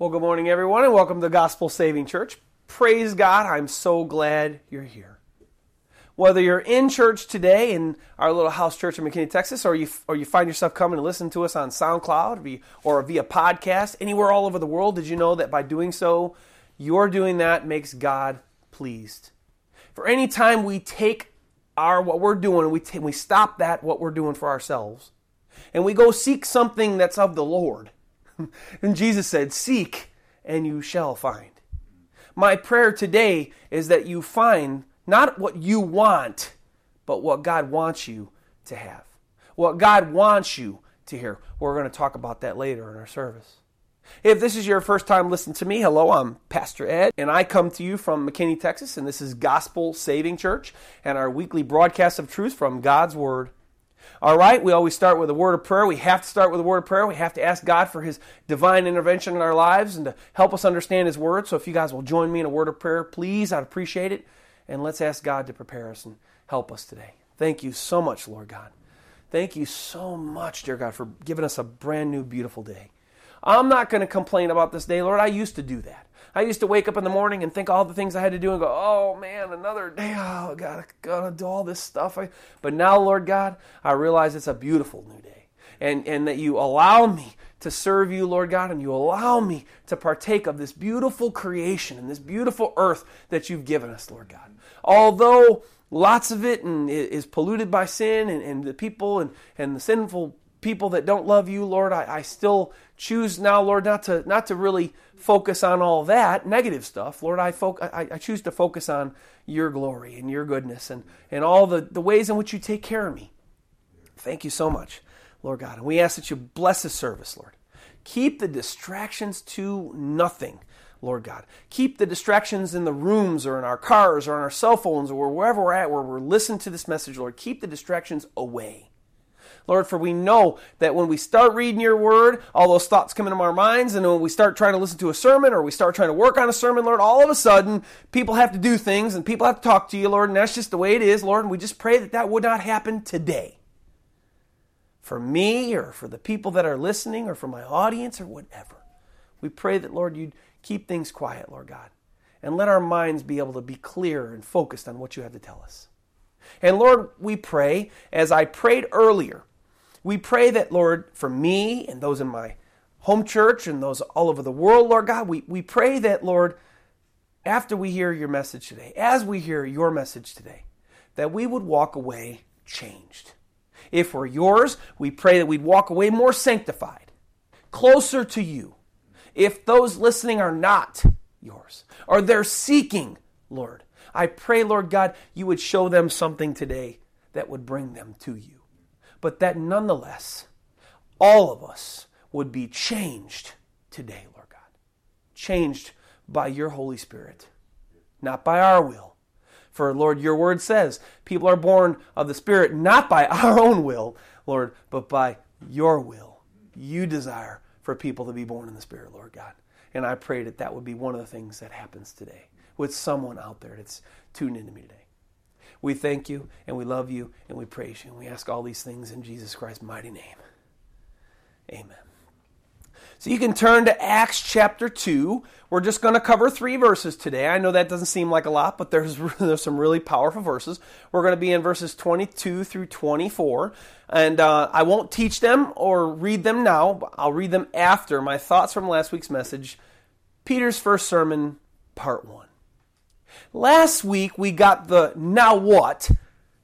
Well, good morning, everyone, and welcome to Gospel Saving Church. Praise God, I'm so glad you're here. Whether you're in church today in our little house church in McKinney, Texas, or you, or you find yourself coming to listen to us on SoundCloud or via podcast, anywhere all over the world, did you know that by doing so, your doing that makes God pleased? For any time we take our what we're doing and we, t- we stop that, what we're doing for ourselves, and we go seek something that's of the Lord, and Jesus said, Seek and you shall find. My prayer today is that you find not what you want, but what God wants you to have. What God wants you to hear. We're going to talk about that later in our service. If this is your first time listening to me, hello, I'm Pastor Ed, and I come to you from McKinney, Texas, and this is Gospel Saving Church and our weekly broadcast of truth from God's Word all right, we always start with a word of prayer. We have to start with a word of prayer. We have to ask God for His divine intervention in our lives and to help us understand His Word. So if you guys will join me in a word of prayer, please, I'd appreciate it. And let's ask God to prepare us and help us today. Thank you so much, Lord God. Thank you so much, dear God, for giving us a brand new, beautiful day. I'm not going to complain about this day, Lord. I used to do that. I used to wake up in the morning and think all the things I had to do and go, oh man, another day. Oh, I gotta do all this stuff. I, But now, Lord God, I realize it's a beautiful new day. And, and that you allow me to serve you, Lord God, and you allow me to partake of this beautiful creation and this beautiful earth that you've given us, Lord God. Although lots of it is polluted by sin and, and the people and, and the sinful people that don't love you, Lord, I, I still choose now, Lord, not to not to really focus on all that negative stuff. Lord, I, fo- I, I choose to focus on your glory and your goodness and, and all the, the ways in which you take care of me. Thank you so much, Lord God. And we ask that you bless this service, Lord. Keep the distractions to nothing, Lord God. Keep the distractions in the rooms or in our cars or on our cell phones or wherever we're at where we're listening to this message, Lord. Keep the distractions away. Lord, for we know that when we start reading your word, all those thoughts come into our minds, and when we start trying to listen to a sermon or we start trying to work on a sermon, Lord, all of a sudden people have to do things and people have to talk to you, Lord, and that's just the way it is, Lord, and we just pray that that would not happen today. For me or for the people that are listening or for my audience or whatever. We pray that, Lord, you'd keep things quiet, Lord God, and let our minds be able to be clear and focused on what you have to tell us. And Lord, we pray, as I prayed earlier, we pray that, Lord, for me and those in my home church and those all over the world, Lord God, we, we pray that, Lord, after we hear your message today, as we hear your message today, that we would walk away changed. If we're yours, we pray that we'd walk away more sanctified, closer to you. If those listening are not yours, or they're seeking, Lord, I pray, Lord God, you would show them something today that would bring them to you but that nonetheless, all of us would be changed today, Lord God. Changed by your Holy Spirit, not by our will. For, Lord, your word says people are born of the Spirit not by our own will, Lord, but by your will. You desire for people to be born in the Spirit, Lord God. And I pray that that would be one of the things that happens today with someone out there that's tuned into me today. We thank you and we love you and we praise you. And we ask all these things in Jesus Christ's mighty name. Amen. So you can turn to Acts chapter 2. We're just going to cover three verses today. I know that doesn't seem like a lot, but there's, there's some really powerful verses. We're going to be in verses 22 through 24. And uh, I won't teach them or read them now, I'll read them after my thoughts from last week's message Peter's first sermon, part 1. Last week we got the now what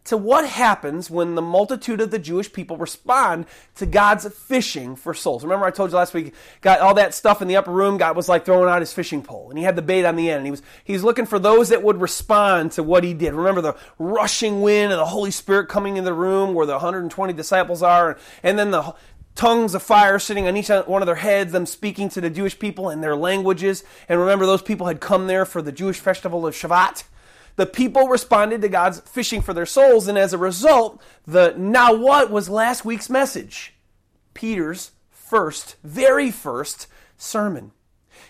to what happens when the multitude of the Jewish people respond to God's fishing for souls. Remember I told you last week, got all that stuff in the upper room, God was like throwing out his fishing pole and he had the bait on the end and he was he's looking for those that would respond to what he did. Remember the rushing wind and the Holy Spirit coming in the room where the 120 disciples are and then the tongues of fire sitting on each one of their heads, them speaking to the Jewish people in their languages. And remember, those people had come there for the Jewish festival of Shavuot. The people responded to God's fishing for their souls, and as a result, the now what was last week's message? Peter's first, very first sermon.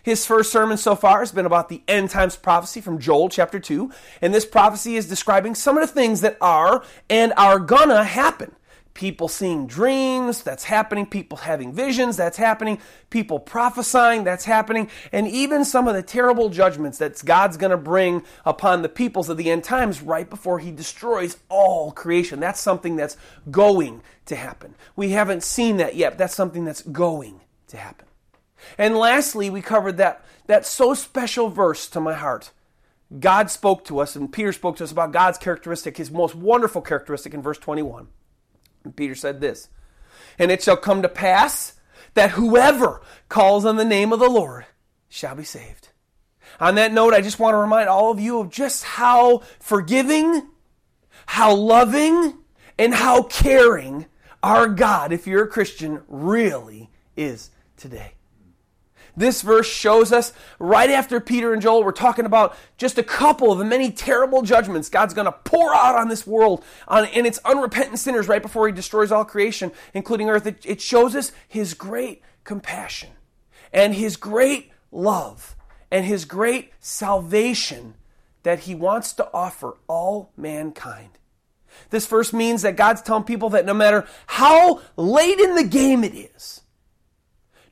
His first sermon so far has been about the end times prophecy from Joel chapter 2, and this prophecy is describing some of the things that are and are gonna happen. People seeing dreams, that's happening, people having visions, that's happening, people prophesying, that's happening, and even some of the terrible judgments that God's going to bring upon the peoples of the end times right before he destroys all creation. That's something that's going to happen. We haven't seen that yet. That's something that's going to happen. And lastly, we covered that that so special verse to my heart. God spoke to us and Peter spoke to us about God's characteristic, his most wonderful characteristic in verse 21. Peter said this And it shall come to pass that whoever calls on the name of the Lord shall be saved. On that note, I just want to remind all of you of just how forgiving, how loving, and how caring our God, if you're a Christian, really is today. This verse shows us right after Peter and Joel were talking about just a couple of the many terrible judgments God's going to pour out on this world on, and its unrepentant sinners right before he destroys all creation, including earth. It, it shows us his great compassion and his great love and his great salvation that he wants to offer all mankind. This verse means that God's telling people that no matter how late in the game it is,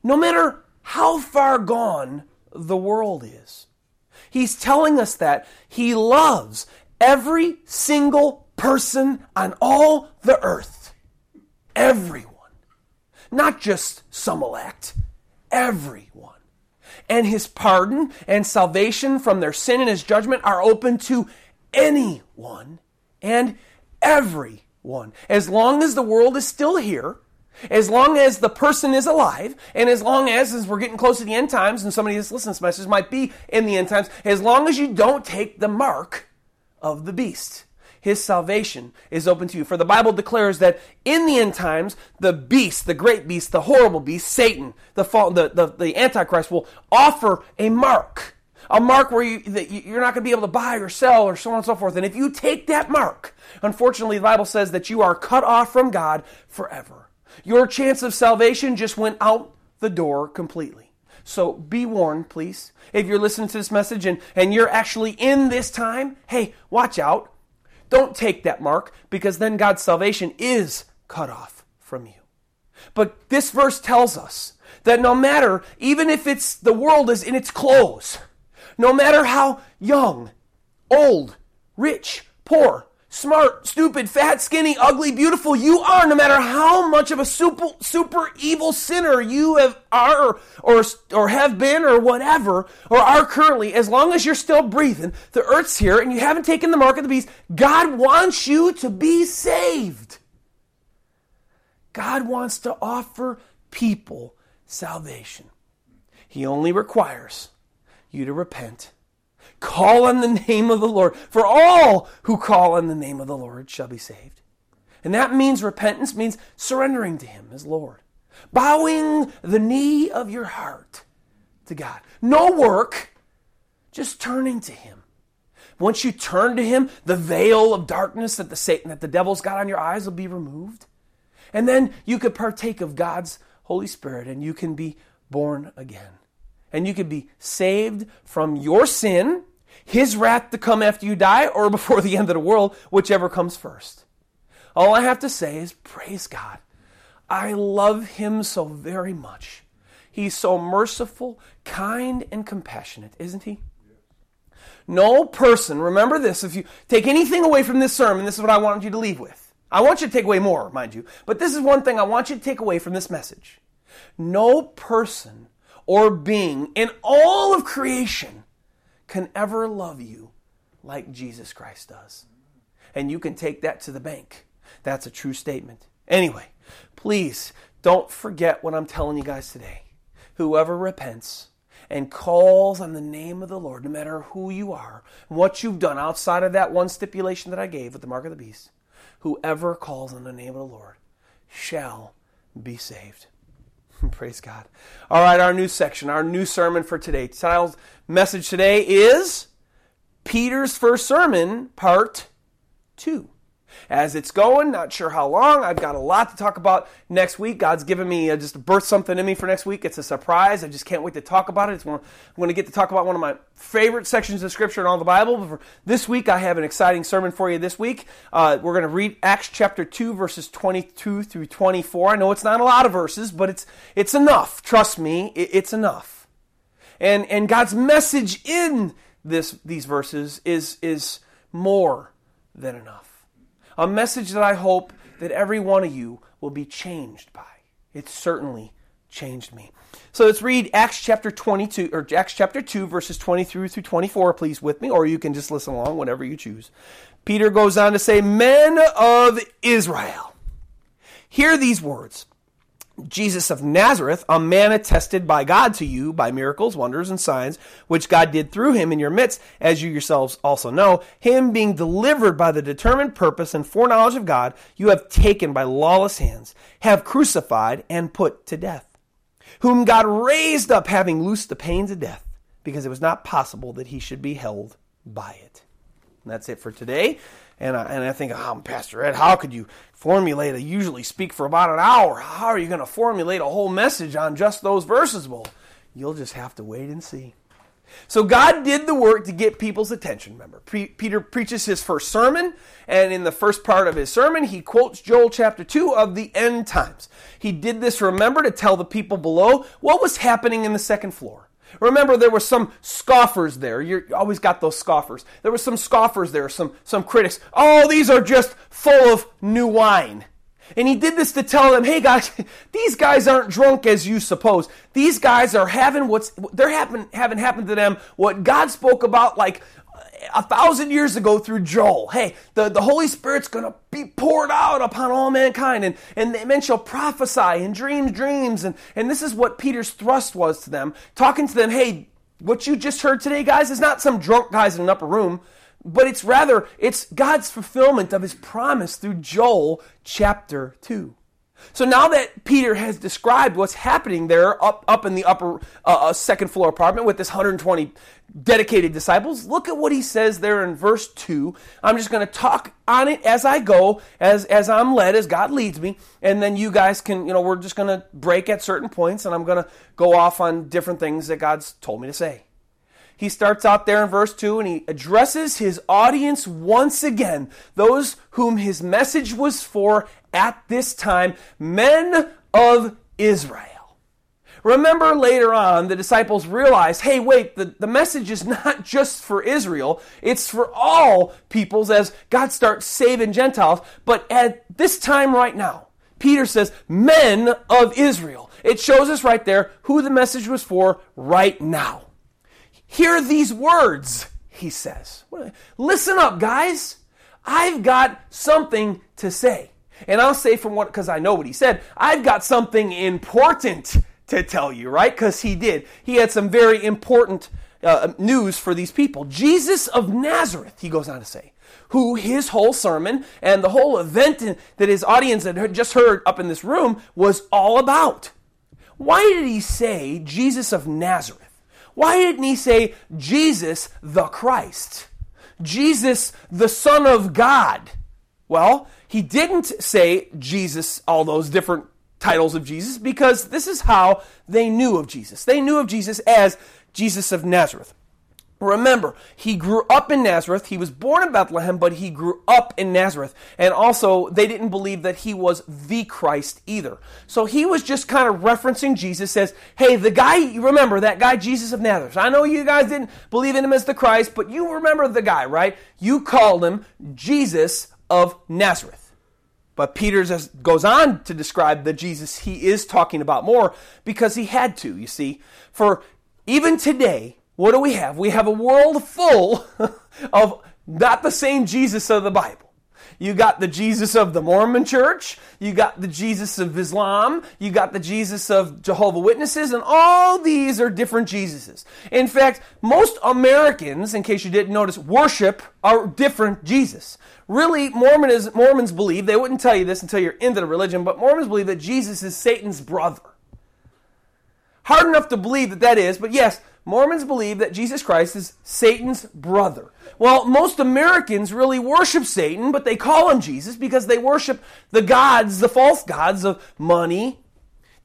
no matter how far gone the world is. He's telling us that he loves every single person on all the earth. Everyone. Not just some elect. Everyone. And his pardon and salvation from their sin and his judgment are open to anyone and everyone. As long as the world is still here, as long as the person is alive, and as long as, as we're getting close to the end times, and somebody that's listening to this message might be in the end times, as long as you don't take the mark of the beast, his salvation is open to you. For the Bible declares that in the end times, the beast, the great beast, the horrible beast, Satan, the, the, the, the Antichrist, will offer a mark. A mark where you, that you're not going to be able to buy or sell or so on and so forth. And if you take that mark, unfortunately, the Bible says that you are cut off from God forever. Your chance of salvation just went out the door completely. So be warned, please. If you're listening to this message and, and you're actually in this time, hey, watch out. Don't take that mark because then God's salvation is cut off from you. But this verse tells us that no matter, even if it's the world is in its close, no matter how young, old, rich, poor, smart, stupid, fat, skinny, ugly, beautiful you are, no matter how much of a super, super evil sinner you have, are or, or have been or whatever, or are currently, as long as you're still breathing, the earth's here and you haven't taken the mark of the beast, God wants you to be saved. God wants to offer people salvation. He only requires you to repent Call on the name of the Lord, for all who call on the name of the Lord shall be saved. And that means repentance means surrendering to Him as Lord, bowing the knee of your heart to God. No work, just turning to Him. Once you turn to Him, the veil of darkness that the Satan, that the devil's got on your eyes will be removed. And then you could partake of God's Holy Spirit and you can be born again. And you could be saved from your sin his wrath to come after you die or before the end of the world, whichever comes first. All I have to say is praise God. I love him so very much. He's so merciful, kind, and compassionate, isn't he? No person, remember this, if you take anything away from this sermon, this is what I want you to leave with. I want you to take away more, mind you, but this is one thing I want you to take away from this message. No person or being in all of creation can ever love you like Jesus Christ does. And you can take that to the bank. That's a true statement. Anyway, please don't forget what I'm telling you guys today. Whoever repents and calls on the name of the Lord, no matter who you are, and what you've done outside of that one stipulation that I gave with the mark of the beast, whoever calls on the name of the Lord shall be saved. Praise God. All right, our new section, our new sermon for today. Title's message today is Peter's first sermon, part two. As it's going. Not sure how long. I've got a lot to talk about next week. God's given me uh, just birth something in me for next week. It's a surprise. I just can't wait to talk about it. It's one, I'm going to get to talk about one of my favorite sections of Scripture in all the Bible. But for this week, I have an exciting sermon for you this week. Uh, we're going to read Acts chapter 2, verses 22 through 24. I know it's not a lot of verses, but it's, it's enough. Trust me, it, it's enough. And, and God's message in this, these verses is, is more than enough a message that I hope that every one of you will be changed by. It certainly changed me. So let's read Acts chapter 22 or Acts chapter 2 verses 23 through 24 please with me or you can just listen along whatever you choose. Peter goes on to say, "Men of Israel, hear these words. Jesus of Nazareth, a man attested by God to you by miracles, wonders, and signs, which God did through him in your midst, as you yourselves also know, him being delivered by the determined purpose and foreknowledge of God, you have taken by lawless hands, have crucified and put to death, whom God raised up, having loosed the pains of death, because it was not possible that he should be held by it. And that's it for today. And I, and I think, oh, Pastor Ed, how could you formulate? I usually speak for about an hour. How are you going to formulate a whole message on just those verses? Well, you'll just have to wait and see. So God did the work to get people's attention. Remember, Pre- Peter preaches his first sermon, and in the first part of his sermon, he quotes Joel chapter 2 of the end times. He did this, remember, to tell the people below what was happening in the second floor. Remember, there were some scoffers there. You always got those scoffers. There were some scoffers there, some, some critics. Oh, these are just full of new wine. And he did this to tell them, hey guys, these guys aren't drunk as you suppose. These guys are having what's, they're having, having happened to them what God spoke about like a thousand years ago through Joel. Hey, the, the Holy Spirit's going to be poured out upon all mankind, and, and men shall prophesy and dream dreams. And, and this is what Peter's thrust was to them, talking to them, hey, what you just heard today, guys, is not some drunk guys in an upper room, but it's rather, it's God's fulfillment of his promise through Joel chapter 2. So now that Peter has described what's happening there up, up in the upper uh, uh second floor apartment with this 120 dedicated disciples. Look at what he says there in verse 2. I'm just going to talk on it as I go, as, as I'm led, as God leads me. And then you guys can, you know, we're just going to break at certain points and I'm going to go off on different things that God's told me to say. He starts out there in verse 2 and he addresses his audience once again, those whom his message was for at this time, men of Israel. Remember later on, the disciples realize hey, wait, the, the message is not just for Israel, it's for all peoples as God starts saving Gentiles. But at this time right now, Peter says, men of Israel. It shows us right there who the message was for right now. Hear these words, he says. Listen up, guys. I've got something to say. And I'll say from what, because I know what he said, I've got something important to tell you, right? Because he did. He had some very important uh, news for these people. Jesus of Nazareth, he goes on to say, who his whole sermon and the whole event that his audience had just heard up in this room was all about. Why did he say Jesus of Nazareth? Why didn't he say Jesus the Christ? Jesus the Son of God? Well, he didn't say Jesus, all those different titles of Jesus because this is how they knew of Jesus. They knew of Jesus as Jesus of Nazareth. Remember, he grew up in Nazareth. He was born in Bethlehem, but he grew up in Nazareth. And also, they didn't believe that he was the Christ either. So he was just kind of referencing Jesus, says, Hey, the guy, remember that guy, Jesus of Nazareth. I know you guys didn't believe in him as the Christ, but you remember the guy, right? You called him Jesus of Nazareth. But Peter goes on to describe the Jesus he is talking about more because he had to, you see. For even today, what do we have? We have a world full of not the same Jesus of the Bible. You got the Jesus of the Mormon church. You got the Jesus of Islam. You got the Jesus of Jehovah Witnesses. And all these are different Jesuses. In fact, most Americans, in case you didn't notice, worship a different Jesus. Really, Mormons, Mormons believe, they wouldn't tell you this until you're into the religion, but Mormons believe that Jesus is Satan's brother. Hard enough to believe that that is, but yes, Mormons believe that Jesus Christ is Satan's brother. Well, most Americans really worship Satan, but they call him Jesus because they worship the gods, the false gods of money,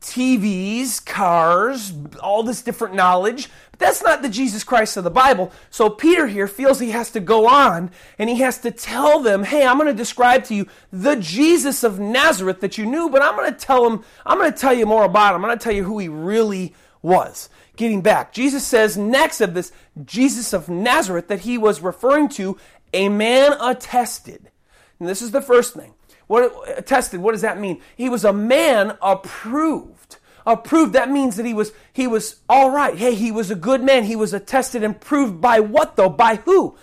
TVs, cars, all this different knowledge. But that's not the Jesus Christ of the Bible. So Peter here feels he has to go on and he has to tell them, hey, I'm going to describe to you the Jesus of Nazareth that you knew, but I'm going to tell him, I'm going to tell you more about him. I'm going to tell you who he really was. Getting back, Jesus says next of this Jesus of Nazareth that he was referring to a man attested. And this is the first thing. What attested? What does that mean? He was a man approved. Approved. That means that he was he was all right. Hey, he was a good man. He was attested and proved by what though? By who?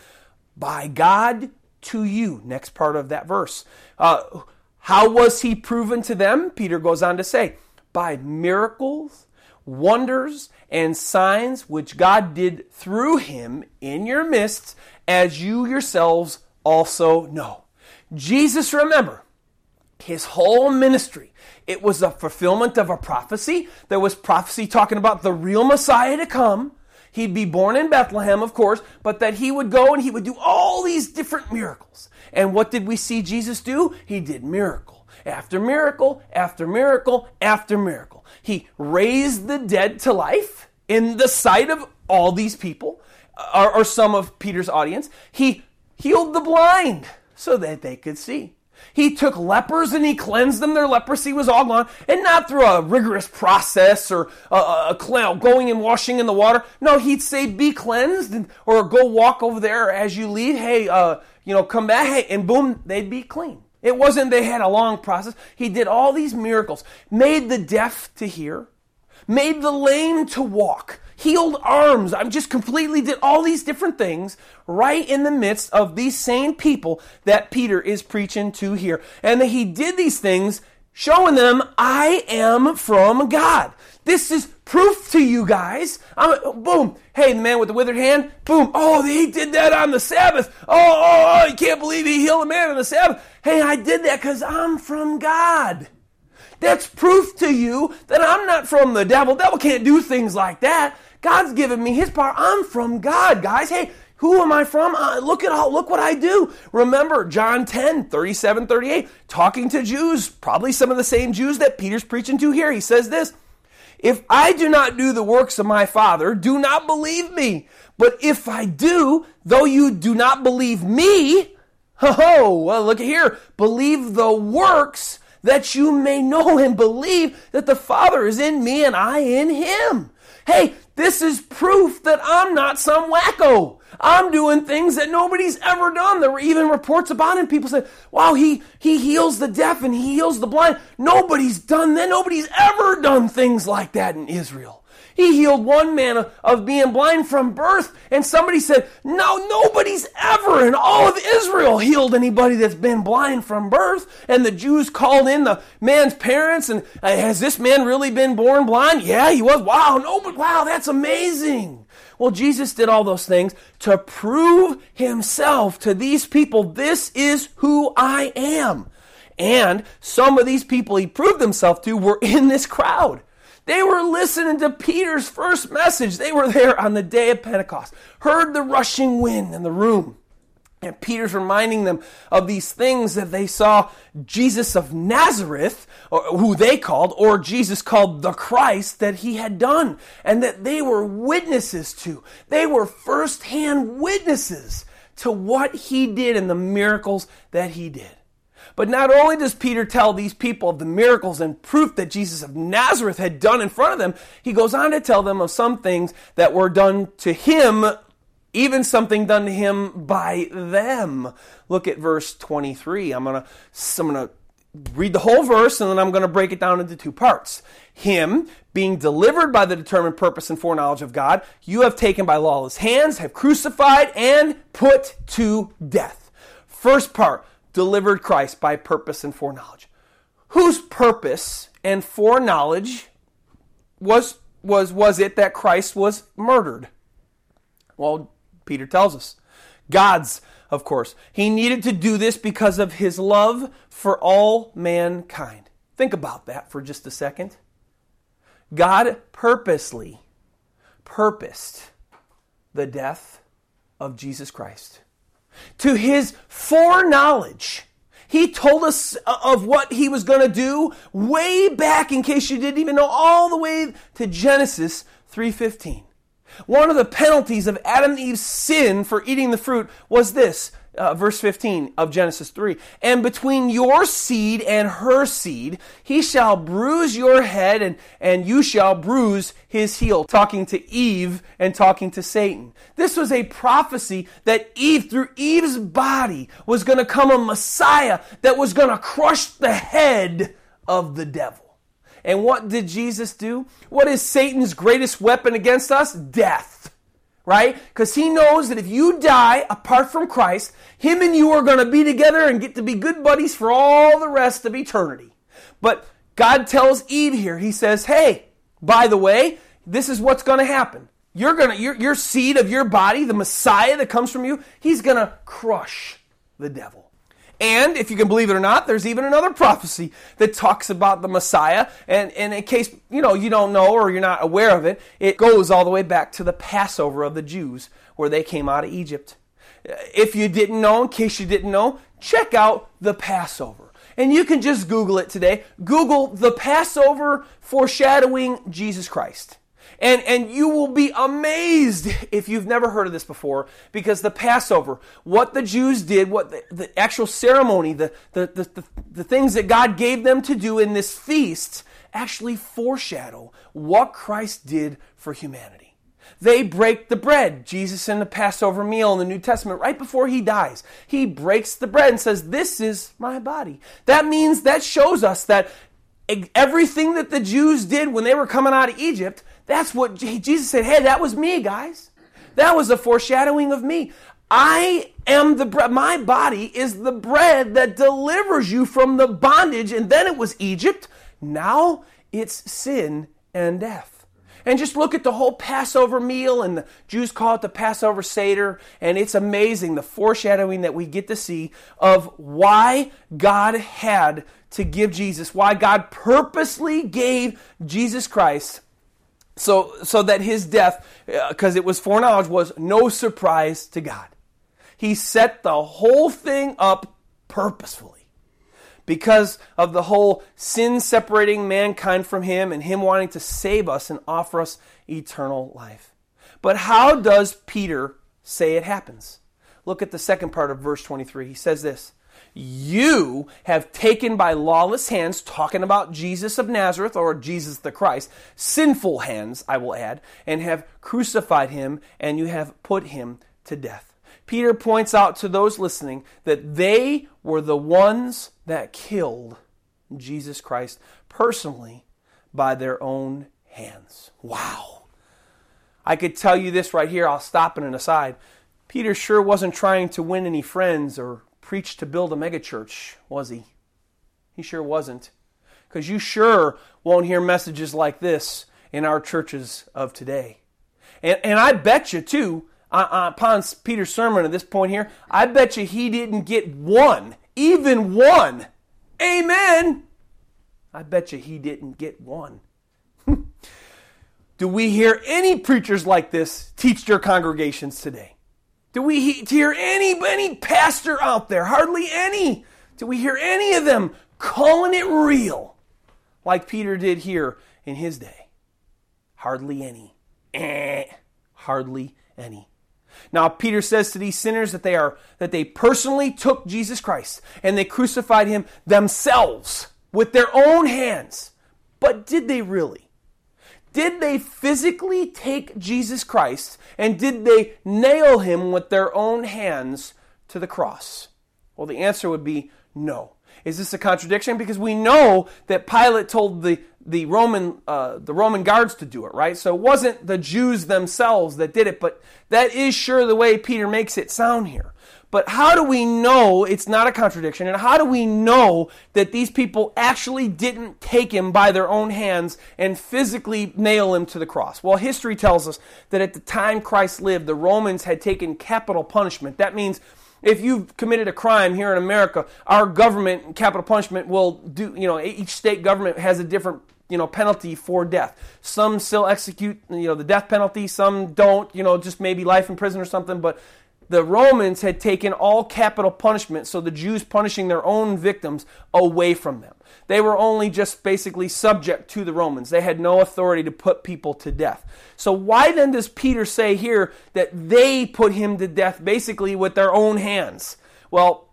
By God to you. Next part of that verse. Uh, how was he proven to them? Peter goes on to say, by miracles, wonders, and signs which God did through him in your midst, as you yourselves also know. Jesus, remember, his whole ministry. It was a fulfillment of a prophecy. There was prophecy talking about the real Messiah to come. He'd be born in Bethlehem, of course, but that he would go and he would do all these different miracles. And what did we see Jesus do? He did miracle after miracle after miracle after miracle. He raised the dead to life in the sight of all these people, or, or some of Peter's audience. He healed the blind so that they could see. He took lepers and he cleansed them. Their leprosy was all gone. And not through a rigorous process or a, a, a going and washing in the water. No, he'd say, be cleansed and, or go walk over there as you leave. Hey, uh, you know, come back. Hey, and boom, they'd be clean. It wasn't they had a long process. He did all these miracles, made the deaf to hear, made the lame to walk, healed arms. I'm just completely did all these different things right in the midst of these same people that Peter is preaching to here. And that he did these things showing them, I am from God. This is proof to you guys. I'm, boom. Hey, the man with the withered hand. Boom. Oh, he did that on the Sabbath. Oh, oh, oh you can't believe he healed a man on the Sabbath. Hey, I did that because I'm from God. That's proof to you that I'm not from the devil. Devil can't do things like that. God's given me his power. I'm from God, guys. Hey, who am I from? Uh, look at all, look what I do. Remember John 10, 37, 38, talking to Jews, probably some of the same Jews that Peter's preaching to here. He says this, if I do not do the works of my Father, do not believe me. But if I do, though you do not believe me, oh, well, look here, believe the works that you may know and believe that the Father is in me and I in him. Hey, this is proof that I'm not some wacko. I'm doing things that nobody's ever done. There were even reports about him. People said, wow, he, he heals the deaf and he heals the blind. Nobody's done that. Nobody's ever done things like that in Israel. He healed one man of being blind from birth, and somebody said, No, nobody's ever in all of Israel healed anybody that's been blind from birth. And the Jews called in the man's parents, and uh, has this man really been born blind? Yeah, he was. Wow, no, but wow, that's amazing. Well, Jesus did all those things to prove himself to these people. This is who I am. And some of these people he proved himself to were in this crowd. They were listening to Peter's first message. They were there on the day of Pentecost, heard the rushing wind in the room. And Peter's reminding them of these things that they saw Jesus of Nazareth, who they called, or Jesus called the Christ, that he had done, and that they were witnesses to. They were firsthand witnesses to what he did and the miracles that he did. But not only does Peter tell these people of the miracles and proof that Jesus of Nazareth had done in front of them, he goes on to tell them of some things that were done to him, even something done to him by them. Look at verse 23. I'm going to I'm going to read the whole verse and then I'm going to break it down into two parts. Him being delivered by the determined purpose and foreknowledge of God, you have taken by lawless hands, have crucified and put to death. First part, delivered Christ by purpose and foreknowledge. Whose purpose and foreknowledge was, was, was it that Christ was murdered? Well, Peter tells us. God's, of course. He needed to do this because of his love for all mankind. Think about that for just a second. God purposely purposed the death of Jesus Christ. To his foreknowledge, he told us of what he was going to do way back in case you didn't even know all the way to Genesis 3:15. One of the penalties of Adam and Eve's sin for eating the fruit was this uh, verse 15 of Genesis 3. And between your seed and her seed, he shall bruise your head and, and you shall bruise his heel. Talking to Eve and talking to Satan. This was a prophecy that Eve, through Eve's body, was going to come a Messiah that was going to crush the head of the devil. And what did Jesus do? What is Satan's greatest weapon against us? Death right? Because he knows that if you die apart from Christ, him and you are going to be together and get to be good buddies for all the rest of eternity. But God tells Eve here, he says, hey, by the way, this is what's going to happen. You're going to, your, your seed of your body, the Messiah that comes from you, he's going to crush the devil. And if you can believe it or not, there's even another prophecy that talks about the Messiah. And, and in case you know you don't know or you're not aware of it, it goes all the way back to the Passover of the Jews, where they came out of Egypt. Uh, if you didn't know, in case you didn't know, check out the Passover. And you can just Google it today. Google the Passover foreshadowing Jesus Christ. And, and you will be amazed if you've never heard of this before because the Passover, what the Jews did, what the, the actual ceremony, the, the, the, the things that God gave them to do in this feast actually foreshadow what Christ did for humanity. They break the bread. Jesus in the Passover meal in the New Testament, right before he dies, he breaks the bread and says, This is my body. That means that shows us that everything that the Jews did when they were coming out of Egypt, that's what Jesus said. Hey, that was me, guys. That was a foreshadowing of me. I am the bread. My body is the bread that delivers you from the bondage. And then it was Egypt. Now it's sin and death. And just look at the whole Passover meal, and the Jews call it the Passover Seder, and it's amazing the foreshadowing that we get to see of why God had to give Jesus, why God purposely gave Jesus Christ so, so that his death, because uh, it was foreknowledge, was no surprise to God. He set the whole thing up purposefully because of the whole sin separating mankind from him and him wanting to save us and offer us eternal life. But how does Peter say it happens? Look at the second part of verse 23. He says this you have taken by lawless hands, talking about Jesus of Nazareth or Jesus the Christ, sinful hands, I will add, and have crucified him, and you have put him to death. Peter points out to those listening that they were the ones that killed Jesus Christ personally by their own hands. Wow. I could tell you this right here. I'll stop in an aside. Peter sure wasn't trying to win any friends or preached to build a megachurch, was he? He sure wasn't. Because you sure won't hear messages like this in our churches of today. And, and I bet you, too, uh, uh, upon Peter's sermon at this point here, I bet you he didn't get one, even one. Amen. I bet you he didn't get one. Do we hear any preachers like this teach their congregations today? Do we hear any, any pastor out there? Hardly any. Do we hear any of them calling it real like Peter did here in his day? Hardly any. Eh, hardly any. Now Peter says to these sinners that they are that they personally took Jesus Christ and they crucified him themselves with their own hands. But did they really? Did they physically take Jesus Christ and did they nail him with their own hands to the cross? Well, the answer would be no. Is this a contradiction? Because we know that Pilate told the, the Roman uh, the Roman guards to do it, right? So it wasn't the Jews themselves that did it, but that is sure the way Peter makes it sound here. But how do we know it's not a contradiction? And how do we know that these people actually didn't take him by their own hands and physically nail him to the cross? Well, history tells us that at the time Christ lived, the Romans had taken capital punishment. That means if you've committed a crime here in America, our government, capital punishment, will do, you know, each state government has a different you know penalty for death. Some still execute you know the death penalty, some don't, you know, just maybe life in prison or something, but the Romans had taken all capital punishment, so the Jews punishing their own victims away from them. They were only just basically subject to the Romans. They had no authority to put people to death. So, why then does Peter say here that they put him to death basically with their own hands? Well,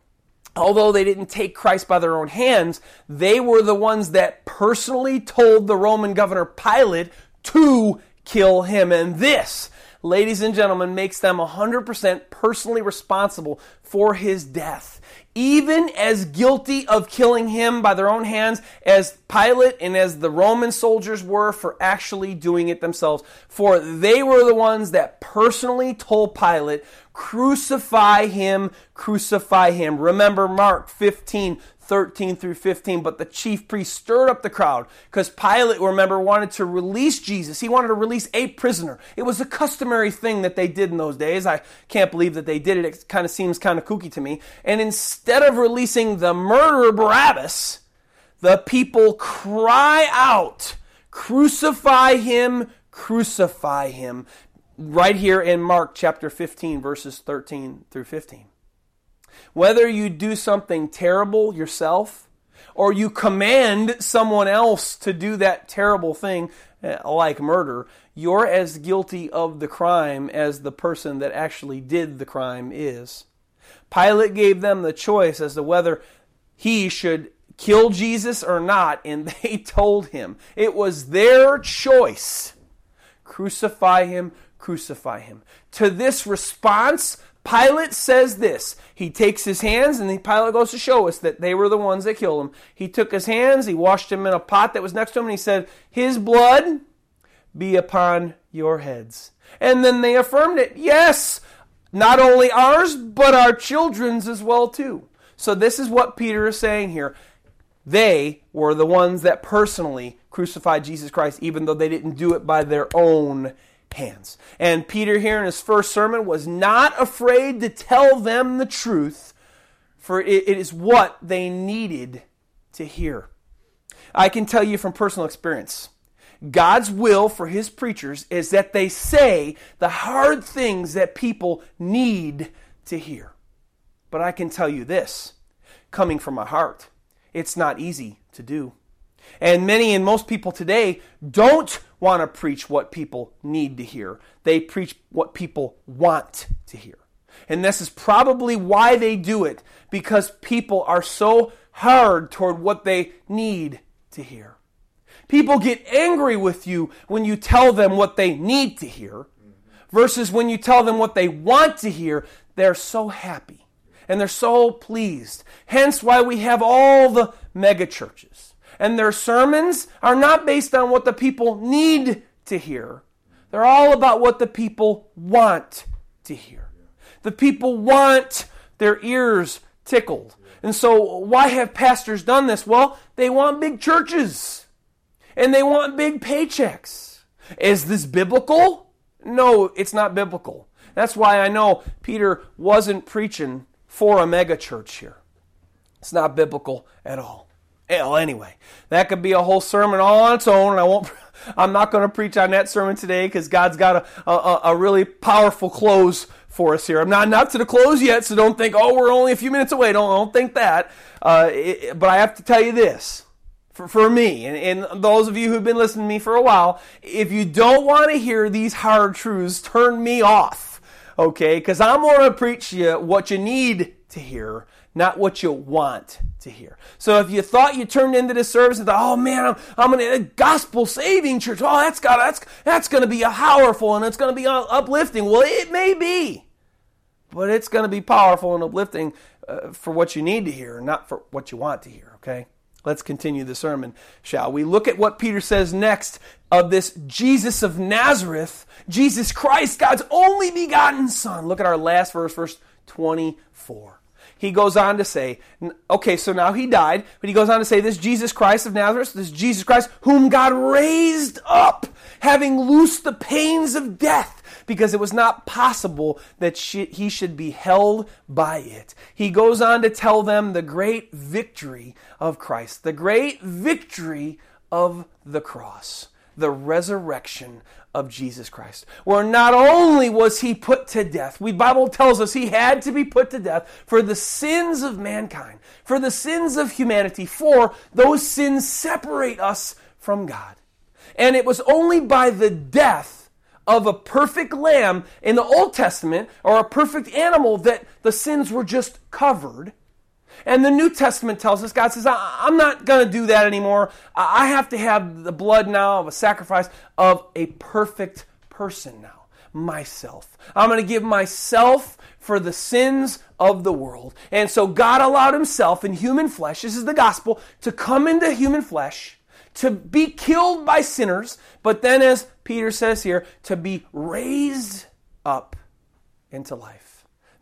although they didn't take Christ by their own hands, they were the ones that personally told the Roman governor Pilate to kill him. And this ladies and gentlemen, makes them 100% personally responsible for his death. Even as guilty of killing him by their own hands as Pilate and as the Roman soldiers were for actually doing it themselves. For they were the ones that personally told Pilate, crucify him, crucify him. Remember Mark 15, 13 through 15. But the chief priest stirred up the crowd because Pilate, remember, wanted to release Jesus. He wanted to release a prisoner. It was a customary thing that they did in those days. I can't believe that they did it. It kind of seems kind of kooky to me. And instead of releasing the murderer Barabbas, the people cry out, Crucify him, crucify him. Right here in Mark chapter 15, verses 13 through 15. Whether you do something terrible yourself or you command someone else to do that terrible thing, eh, like murder, you're as guilty of the crime as the person that actually did the crime is. Pilate gave them the choice as to whether he should kill Jesus or not, and they told him. It was their choice. Crucify him, crucify him. To this response, Pilate says this. He takes his hands, and the Pilate goes to show us that they were the ones that killed him. He took his hands, he washed him in a pot that was next to him, and he said, His blood be upon your heads. And then they affirmed it. Yes, not only ours, but our children's as well too. So this is what Peter is saying here. They were the ones that personally crucified Jesus Christ, even though they didn't do it by their own hands. And Peter, here in his first sermon, was not afraid to tell them the truth, for it is what they needed to hear. I can tell you from personal experience. God's will for his preachers is that they say the hard things that people need to hear. But I can tell you this, coming from my heart, it's not easy to do. And many and most people today don't want to preach what people need to hear. They preach what people want to hear. And this is probably why they do it, because people are so hard toward what they need to hear. People get angry with you when you tell them what they need to hear, versus when you tell them what they want to hear, they're so happy and they're so pleased. Hence why we have all the mega churches and their sermons are not based on what the people need to hear. They're all about what the people want to hear. The people want their ears tickled. And so, why have pastors done this? Well, they want big churches and they want big paychecks. Is this biblical? No, it's not biblical. That's why I know Peter wasn't preaching for a megachurch here. It's not biblical at all. Hell, anyway, that could be a whole sermon all on its own, and I won't. I'm not going to preach on that sermon today because God's got a, a, a, really powerful close for us here. I'm not not to the close yet, so don't think, oh, we're only a few minutes away. Don't don't think that. Uh, it, but I have to tell you this. For, for me, and, and those of you who've been listening to me for a while, if you don't want to hear these hard truths, turn me off, okay? Because I'm going to preach you what you need to hear, not what you want to hear. So if you thought you turned into this service and thought, oh man, I'm, I'm in a gospel saving church. Oh, that's got that's that's going to be a powerful and it's going to be uplifting. Well, it may be, but it's going to be powerful and uplifting uh, for what you need to hear, not for what you want to hear. Okay. Let's continue the sermon, shall we? Look at what Peter says next of this Jesus of Nazareth, Jesus Christ, God's only begotten Son. Look at our last verse, verse 24 he goes on to say, okay, so now he died, but he goes on to say, this Jesus Christ of Nazareth, this Jesus Christ whom God raised up, having loosed the pains of death, because it was not possible that he should be held by it. He goes on to tell them the great victory of Christ, the great victory of the cross, the resurrection of Jesus Christ, where not only was he put to death, the Bible tells us he had to be put to death for the sins of mankind, for the sins of humanity, for those sins separate us from God. And it was only by the death of a perfect lamb in the Old Testament or a perfect animal that the sins were just covered. And the New Testament tells us God says, I'm not going to do that anymore. I have to have the blood now of a sacrifice of a perfect person now, myself. I'm going to give myself for the sins of the world. And so God allowed himself in human flesh, this is the gospel, to come into human flesh to be killed by sinners, but then, as Peter says here, to be raised up into life.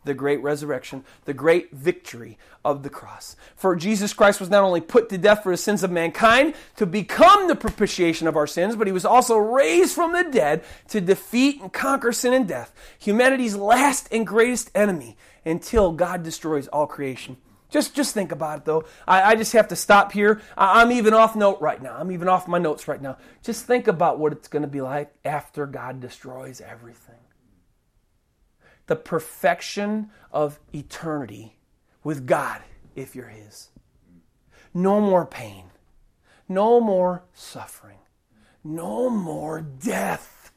The great resurrection, the great victory of the cross. For Jesus Christ was not only put to death for the sins of mankind to become the propitiation of our sins, but he was also raised from the dead to defeat and conquer sin and death, humanity's last and greatest enemy, until God destroys all creation. Just, just think about it though. I, I just have to stop here. I, I'm even off note right now. I'm even off my notes right now. Just think about what it's going to be like after God destroys everything. The perfection of eternity with God if you're His. No more pain. No more suffering. No more death.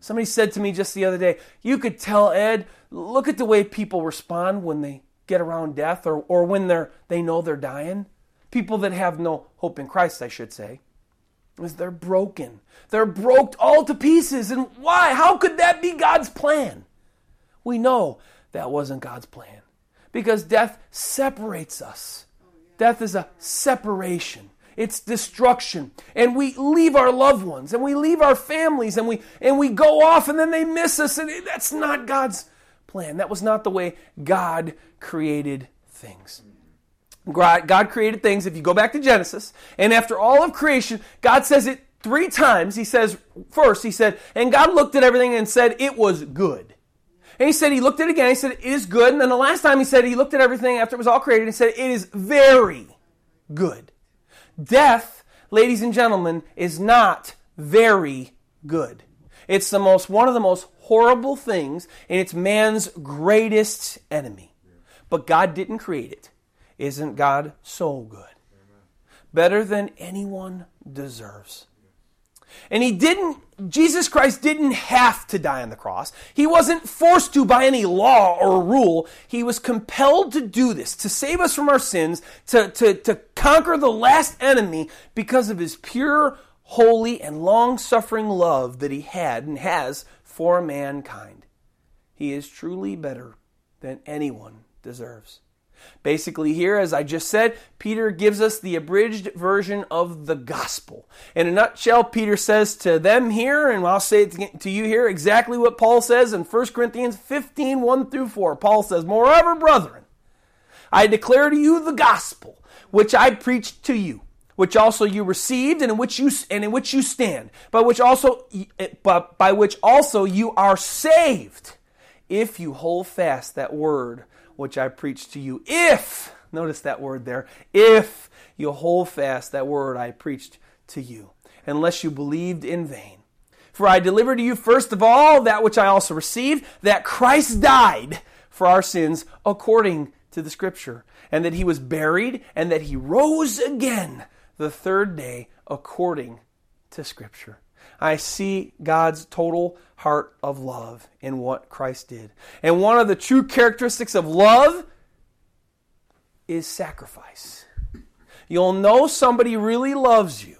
Somebody said to me just the other day, you could tell Ed, look at the way people respond when they get around death or, or when they're, they know they're dying. People that have no hope in Christ, I should say, is they're broken. They're broke all to pieces. And why? How could that be God's plan? We know that wasn't God's plan because death separates us. Death is a separation. It's destruction. And we leave our loved ones and we leave our families and we and we go off and then they miss us and that's not God's plan. That was not the way God created things. God created things, if you go back to Genesis, and after all of creation, God says it three times. He says, first, He said, and God looked at everything and said, it was good. And He said, He looked at it again, He said, it is good. And then the last time He said, He looked at everything after it was all created and said, it is very good. Death, ladies and gentlemen, is not very good. It's the most, one of the most horrible things, and it's man's greatest enemy. But God didn't create it. Isn't God so good? Better than anyone deserves. And he didn't, Jesus Christ didn't have to die on the cross. He wasn't forced to by any law or rule. He was compelled to do this, to save us from our sins, to, to, to conquer the last enemy because of his pure, holy, and long suffering love that he had and has for mankind. He is truly better than anyone deserves. Basically, here, as I just said, Peter gives us the abridged version of the gospel. In a nutshell, Peter says to them here, and I'll say it to you here, exactly what Paul says in 1 Corinthians 15 1 through 4. Paul says, Moreover, brethren, I declare to you the gospel which I preached to you which also you received and in which you and in which you stand by which also eh, but by which also you are saved if you hold fast that word which I preached to you if notice that word there if you hold fast that word I preached to you unless you believed in vain for I delivered to you first of all that which I also received that Christ died for our sins according to the scripture and that he was buried and that he rose again the third day according to Scripture. I see God's total heart of love in what Christ did. And one of the true characteristics of love is sacrifice. You'll know somebody really loves you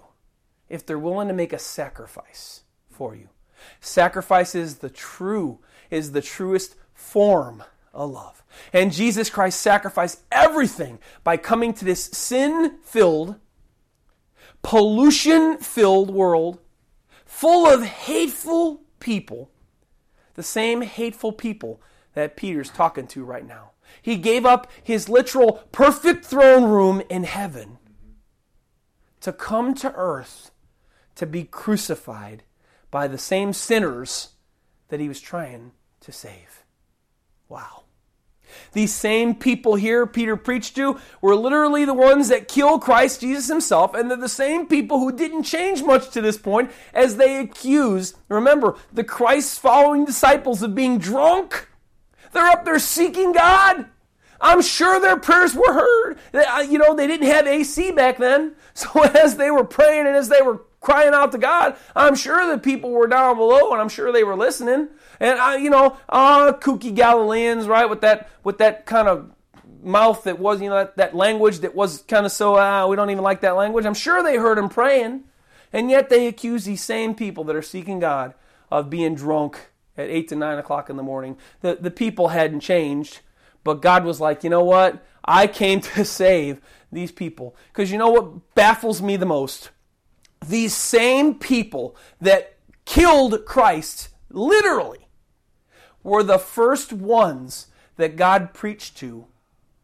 if they're willing to make a sacrifice for you. Sacrifice is the true, is the truest form of love. And Jesus Christ sacrificed everything by coming to this sin filled, pollution filled world full of hateful people, the same hateful people that Peter's talking to right now. He gave up his literal perfect throne room in heaven to come to earth to be crucified by the same sinners that he was trying to save. Wow. These same people here Peter preached to were literally the ones that killed Christ Jesus himself, and they're the same people who didn't change much to this point as they accuse, remember, the Christ following disciples of being drunk. They're up there seeking God. I'm sure their prayers were heard. Uh, you know, they didn't have AC back then. So as they were praying and as they were crying out to God, I'm sure the people were down below and I'm sure they were listening. And I, you know, ah, kooky Galileans, right, with that with that kind of mouth that was, you know, that, that language that was kind of so, ah, we don't even like that language. I'm sure they heard him praying. And yet they accuse these same people that are seeking God of being drunk at 8 to 9 o'clock in the morning. The, the people hadn't changed, but God was like, you know what? I came to save these people. Because you know what baffles me the most? These same people that killed Christ, literally, were the first ones that God preached to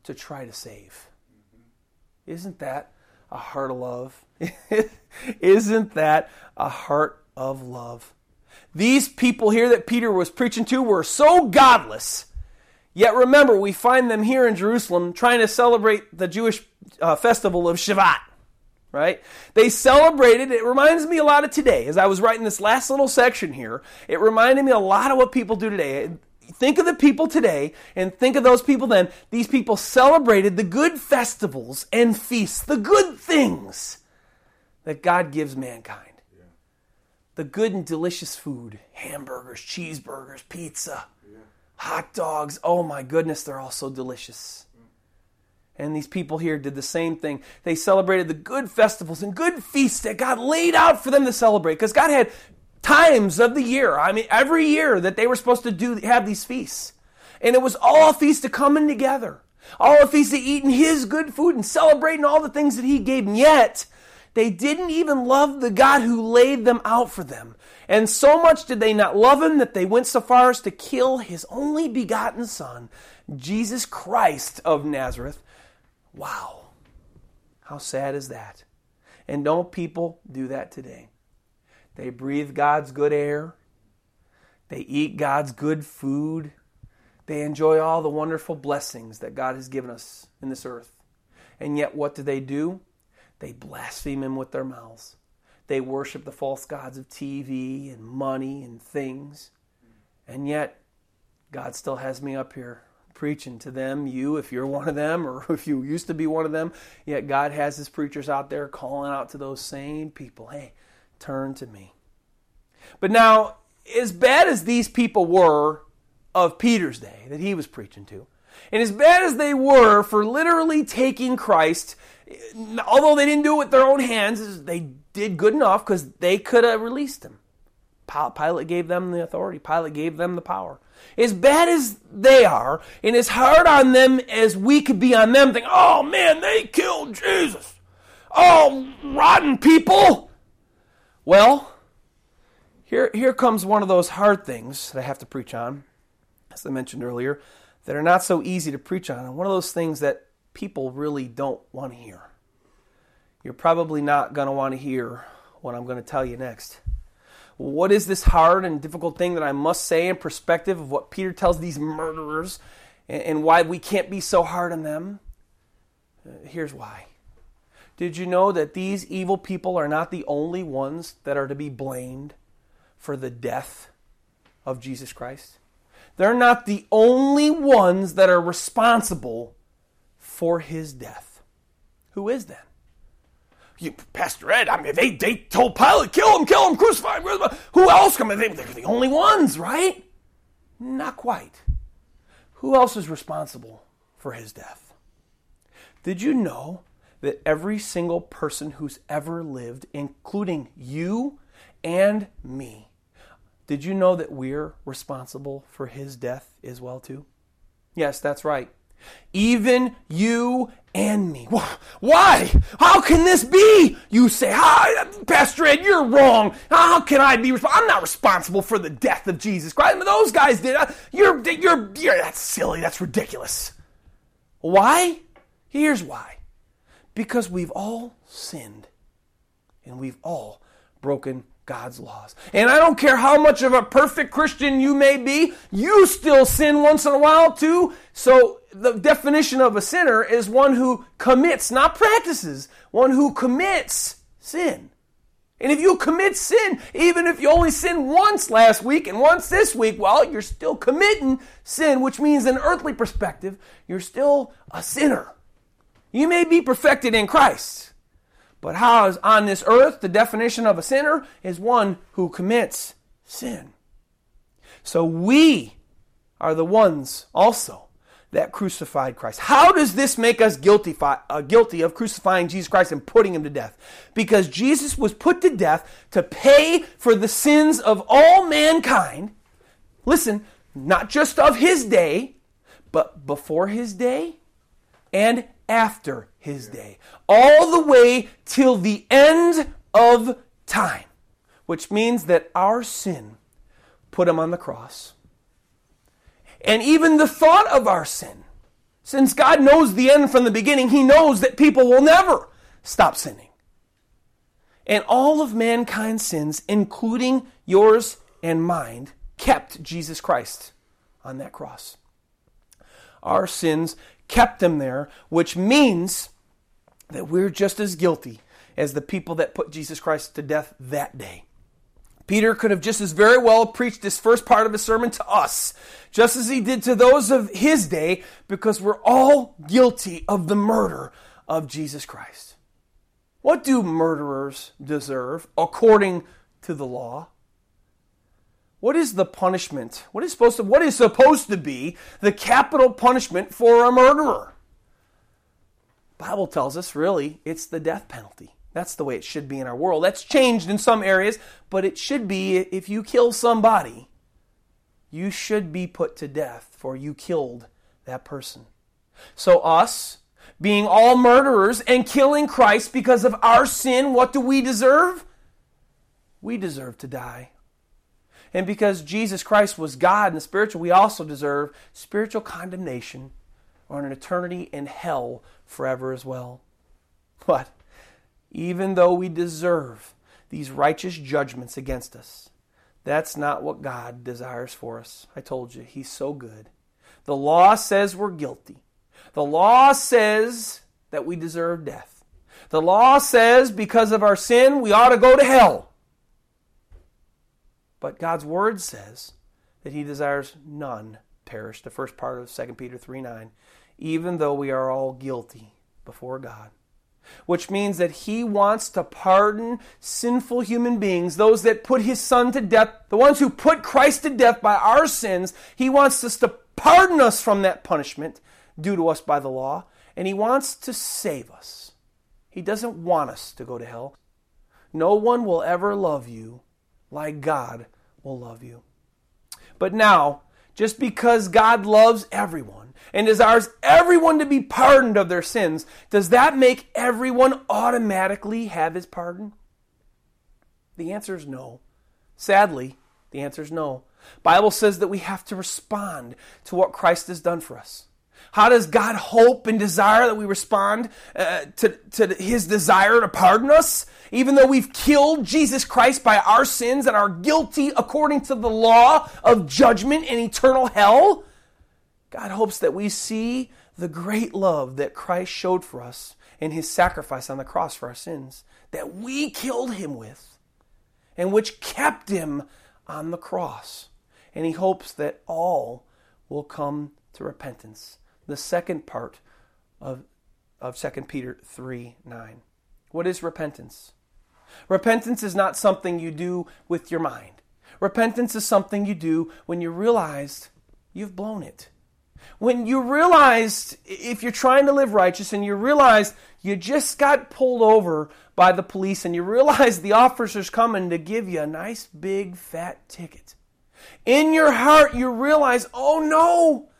to try to save. Isn't that a heart of love? Isn't that a heart of love? These people here that Peter was preaching to were so godless. Yet remember, we find them here in Jerusalem trying to celebrate the Jewish uh, festival of Shavuot right? They celebrated, it reminds me a lot of today. As I was writing this last little section here, it reminded me a lot of what people do today. Think of the people today and think of those people then. These people celebrated the good festivals and feasts, the good things that God gives mankind. Yeah. The good and delicious food hamburgers, cheeseburgers, pizza, yeah. hot dogs. Oh my goodness, they're all so delicious. And these people here did the same thing. They celebrated the good festivals and good feasts that God laid out for them to celebrate because God had times of the year. I mean, every year that they were supposed to do have these feasts. And it was all a feast of coming together. All a feast of eating his good food and celebrating all the things that he gave. And yet, they didn't even love the God who laid them out for them. And so much did they not love him that they went so far as to kill his only begotten son, Jesus Christ of Nazareth, Wow. How sad is that? And don't people do that today? They breathe God's good air. They eat God's good food. They enjoy all the wonderful blessings that God has given us in this earth. And yet, what do they do? They blaspheme Him with their mouths. They worship the false gods of TV and money and things. And yet, God still has me up here preaching to them, you, if you're one of them, or if you used to be one of them. Yet God has his preachers out there calling out to those same people hey, turn to me. But now, as bad as these people were of Peter's day that he was preaching to, and as bad as they were for literally taking Christ, although they didn't do it with their own hands, they did good enough because they could have released him. Pilate gave them the authority, Pilate gave them the power as bad as they are, and as hard on them as we could be on them, think, oh man, they killed Jesus. Oh, rotten people. Well, here, here comes one of those hard things that I have to preach on, as I mentioned earlier, that are not so easy to preach on, and one of those things that people really don't want to hear. You're probably not going to want to hear what I'm going to tell you next. What is this hard and difficult thing that I must say in perspective of what Peter tells these murderers and why we can't be so hard on them? Uh, here's why. Did you know that these evil people are not the only ones that are to be blamed for the death of Jesus Christ? They're not the only ones that are responsible for his death. Who is then? You, Pastor Ed, I mean, they, they told Pilate, kill him, kill him, crucify him. Who else? Mean, they, they're the only ones, right? Not quite. Who else is responsible for his death? Did you know that every single person who's ever lived, including you and me, did you know that we're responsible for his death as well too? Yes, that's right. Even you and me. Why? How can this be? You say, Hi, Pastor Ed, you're wrong. How can I be responsible? I'm not responsible for the death of Jesus Christ. Those guys did. Uh, you're, you're, you're, that's silly. That's ridiculous. Why? Here's why. Because we've all sinned and we've all broken God's laws. And I don't care how much of a perfect Christian you may be, you still sin once in a while too. So the definition of a sinner is one who commits, not practices, one who commits sin. And if you commit sin, even if you only sinned once last week and once this week, well, you're still committing sin, which means, in earthly perspective, you're still a sinner. You may be perfected in Christ, but how is on this earth the definition of a sinner is one who commits sin. So we are the ones also that crucified Christ. How does this make us guilty, uh, guilty of crucifying Jesus Christ and putting him to death? Because Jesus was put to death to pay for the sins of all mankind. Listen, not just of his day, but before his day and after his day. All the way till the end of time. Which means that our sin put him on the cross and even the thought of our sin. Since God knows the end from the beginning, He knows that people will never stop sinning. And all of mankind's sins, including yours and mine, kept Jesus Christ on that cross. Our sins kept him there, which means that we're just as guilty as the people that put Jesus Christ to death that day. Peter could have just as very well preached this first part of his sermon to us, just as he did to those of his day, because we're all guilty of the murder of Jesus Christ. What do murderers deserve according to the law? What is the punishment? What is supposed to what is supposed to be the capital punishment for a murderer? Bible tells us really it's the death penalty. That's the way it should be in our world. That's changed in some areas, but it should be if you kill somebody, you should be put to death for you killed that person. So, us being all murderers and killing Christ because of our sin, what do we deserve? We deserve to die. And because Jesus Christ was God and the spiritual, we also deserve spiritual condemnation or an eternity in hell forever as well. What? Even though we deserve these righteous judgments against us. That's not what God desires for us. I told you, He's so good. The law says we're guilty. The law says that we deserve death. The law says because of our sin, we ought to go to hell. But God's word says that He desires none perish. The first part of 2 Peter 3 9. Even though we are all guilty before God which means that he wants to pardon sinful human beings, those that put his son to death, the ones who put Christ to death by our sins. He wants us to pardon us from that punishment due to us by the law, and he wants to save us. He doesn't want us to go to hell. No one will ever love you like God will love you. But now, just because God loves everyone, and desires everyone to be pardoned of their sins, does that make everyone automatically have his pardon? The answer is no. Sadly, the answer is no. Bible says that we have to respond to what Christ has done for us. How does God hope and desire that we respond uh, to, to his desire to pardon us? Even though we've killed Jesus Christ by our sins and are guilty according to the law of judgment and eternal hell? God hopes that we see the great love that Christ showed for us in his sacrifice on the cross for our sins, that we killed him with, and which kept him on the cross. And he hopes that all will come to repentance. The second part of, of 2 Peter 3 9. What is repentance? Repentance is not something you do with your mind. Repentance is something you do when you realize you've blown it when you realize, if you're trying to live righteous and you realize you just got pulled over by the police and you realize the officer's coming to give you a nice big fat ticket, in your heart you realize, oh no,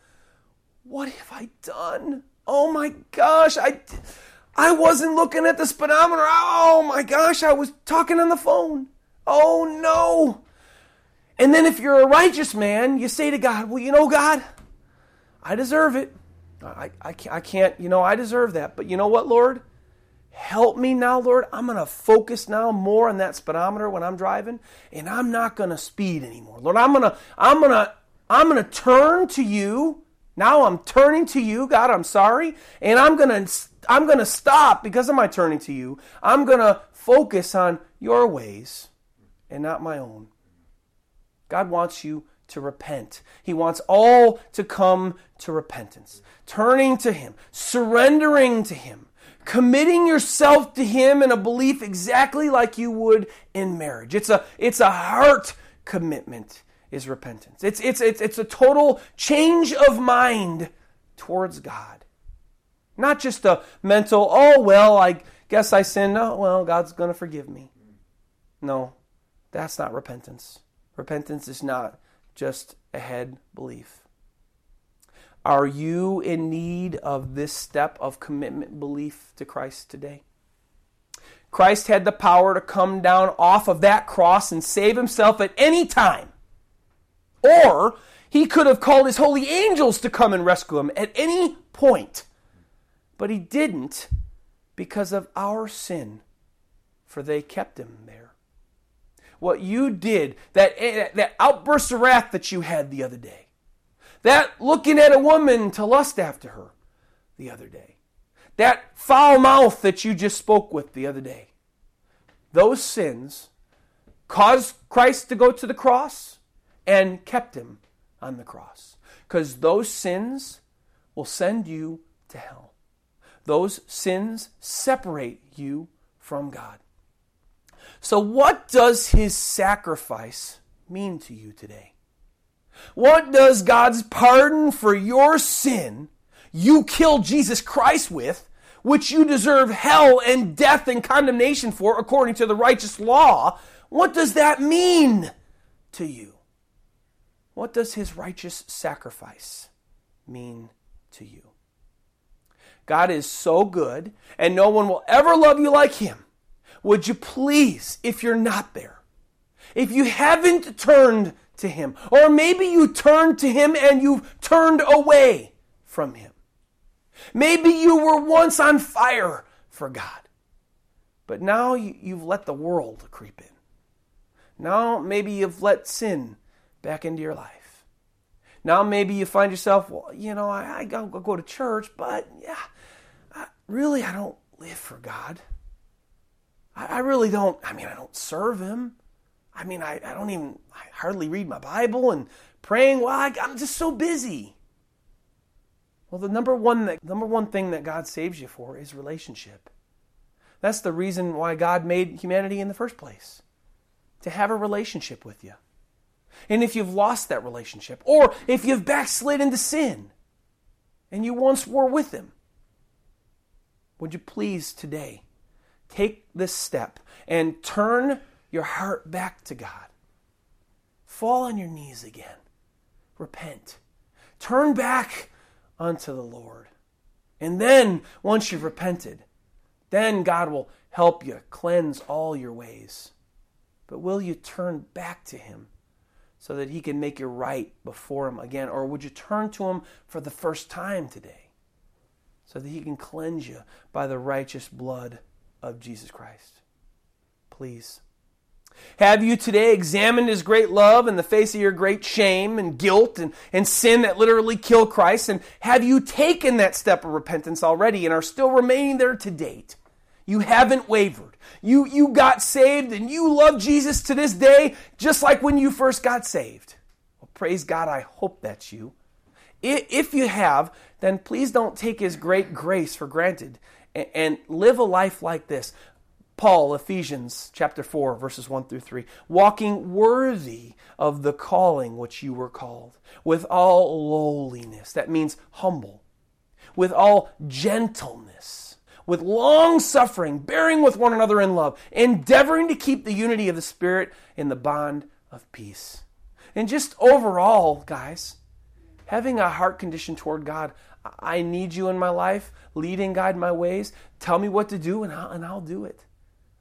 what have I done? Oh my gosh, I, I wasn't looking at the speedometer. Oh my gosh, I was talking on the phone. Oh no. And then if you're a righteous man, you say to God, well, you know, God, I deserve it. I, I, I can't, you know, I deserve that. But you know what, Lord? Help me now, Lord. I'm going to focus now more on that speedometer when I'm driving, and I'm not going to speed anymore. Lord, I'm going to, I'm going to, I'm going to turn to you Now I'm turning to you, God, I'm sorry, and I'm going to I'm going to stop because of my turning to you. I'm going to focus on your ways and not my own. God wants you to repent. He wants all to come to repentance, turning to Him, surrendering to Him, committing yourself to Him in a belief exactly like you would in marriage. It's a, it's a heart commitment, is repentance. It's, it's, it's, it's a total change of mind towards God. Not just a mental, oh, well, I guess I sinned. Oh, well, God's going to forgive me. No, that's not repentance. Repentance is not just ahead belief. Are you in need of this step of commitment belief to Christ today? Christ had the power to come down off of that cross and save himself at any time. Or he could have called his holy angels to come and rescue him at any point. But he didn't because of our sin, for they kept him there. What you did, eh, that, that outburst of wrath that you had the other day, that looking at a woman to lust after her the other day, that foul mouth that you just spoke with the other day, those sins caused Christ to go to the cross and kept him on the cross. Because those sins will send you to hell. Those sins separate you from God. So, what does his sacrifice mean to you today? What does God's pardon for your sin you killed Jesus Christ with, which you deserve hell and death and condemnation for according to the righteous law, what does that mean to you? What does his righteous sacrifice mean to you? God is so good, and no one will ever love you like Him. Would you please, if you're not there, if you haven't turned to Him, or maybe you turned to Him and you've turned away from Him. Maybe you were once on fire for God, but now you've let the world creep in. Now maybe you've let sin back into your life. Now maybe you find yourself, well, you know, I, I go, go to church, but yeah, I, really, I don't live for God. I, I really don't, I mean, I don't serve Him. I mean, I, I don't even, I hardly read my Bible and praying. Well, I, I'm just so busy. Well, the number one that, number one thing that God saves you for is relationship. That's the reason why God made humanity in the first place. To have a relationship with you. And if you've lost that relationship, or if you've backslid into sin, and you once were with Him, would you please today take this step and turn your heart back to God? Fall on your knees again. Repent. Turn back unto the Lord. And then, once you've repented, then God will help you cleanse all your ways. But will you turn back to Him so that He can make you right before Him again? Or would you turn to Him for the first time today? so that he can cleanse you by the righteous blood of Jesus Christ. Please. Have you today examined his great love in the face of your great shame and guilt and, and sin that literally kill Christ? And have you taken that step of repentance already and are still remaining there to date? You haven't wavered. You, you got saved and you love Jesus to this day, just like when you first got saved. Well, praise God, I hope that's you. If you have, then please don't take his great grace for granted and live a life like this. Paul, Ephesians chapter 4, verses 1 through 3, walking worthy of the calling which you were called, with all lowliness, that means humble, with all gentleness, with long suffering, bearing with one another in love, endeavoring to keep the unity of the Spirit in the bond of peace. And just overall, guys, having a heart condition toward God. I need you in my life. Lead and guide my ways. Tell me what to do, and I'll, and I'll do it.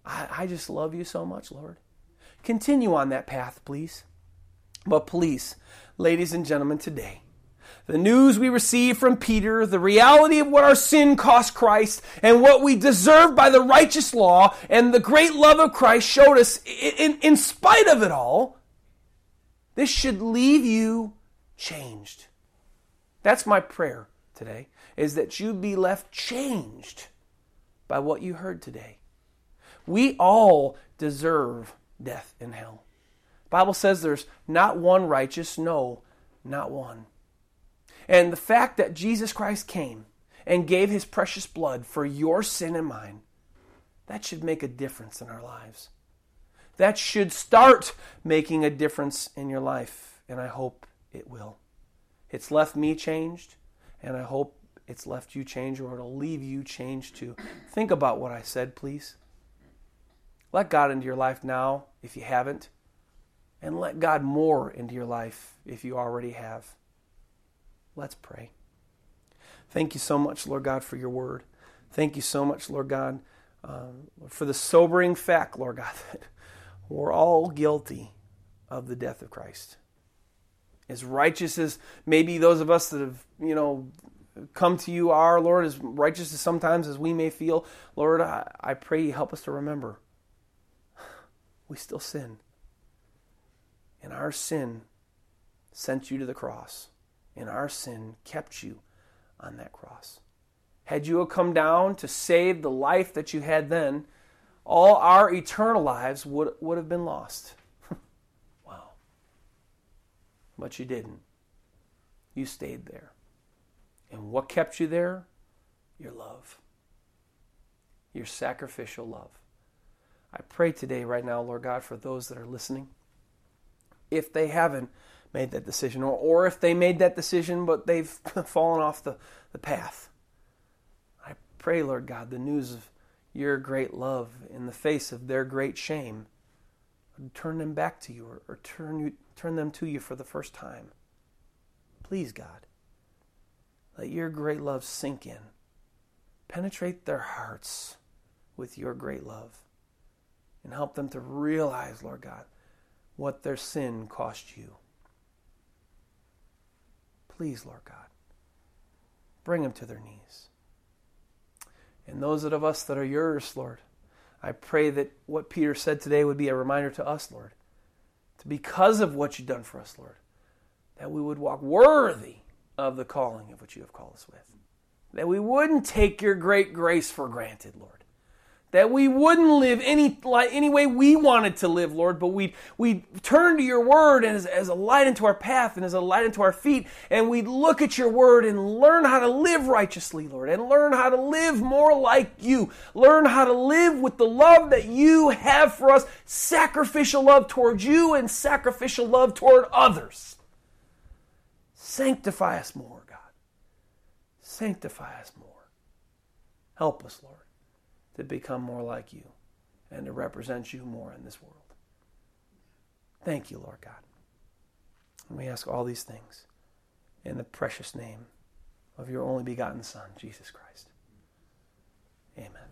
I, I just love you so much, Lord. Continue on that path, please. But please, ladies and gentlemen, today, the news we receive from Peter, the reality of what our sin cost Christ, and what we deserve by the righteous law, and the great love of Christ showed us, in, in spite of it all, this should leave you changed That's my prayer today, is that you be left changed by what you heard today. We all deserve death in hell. Bible says there's not one righteous, no, not one. And the fact that Jesus Christ came and gave his precious blood for your sin and mine, that should make a difference in our lives. That should start making a difference in your life, and I hope it will. It's left me changed, and I hope it's left you changed, or it'll leave you changed too. Think about what I said, please. Let God into your life now if you haven't, and let God more into your life if you already have. Let's pray. Thank you so much, Lord God, for your word. Thank you so much, Lord God, um, for the sobering fact, Lord God, that we're all guilty of the death of Christ. As righteous as maybe those of us that have, you know, come to you are, Lord, as righteous as sometimes as we may feel, Lord, I, I pray you help us to remember we still sin. And our sin sent you to the cross and our sin kept you on that cross. Had you come down to save the life that you had then, all our eternal lives would, would have been lost. wow. But you didn't. You stayed there. And what kept you there? Your love. Your sacrificial love. I pray today, right now, Lord God, for those that are listening. If they haven't, made that decision, or, or if they made that decision but they've fallen off the, the path. I pray, Lord God, the news of your great love in the face of their great shame turn them back to you or, or turn, you, turn them to you for the first time. Please, God, let your great love sink in. Penetrate their hearts with your great love and help them to realize, Lord God, what their sin cost you. Please, Lord God, bring them to their knees. And those of us that are yours, Lord, I pray that what Peter said today would be a reminder to us, Lord, to because of what you've done for us, Lord, that we would walk worthy of the calling of which you have called us with. That we wouldn't take your great grace for granted, Lord that we wouldn't live any any way we wanted to live, Lord, but we'd we turn to your word as, as a light into our path and as a light into our feet, and we'd look at your word and learn how to live righteously, Lord, and learn how to live more like you. Learn how to live with the love that you have for us, sacrificial love towards you and sacrificial love toward others. Sanctify us more, God. Sanctify us more. Help us, Lord to become more like you and to represent you more in this world. Thank you, Lord God. And we ask all these things in the precious name of your only begotten Son, Jesus Christ. Amen.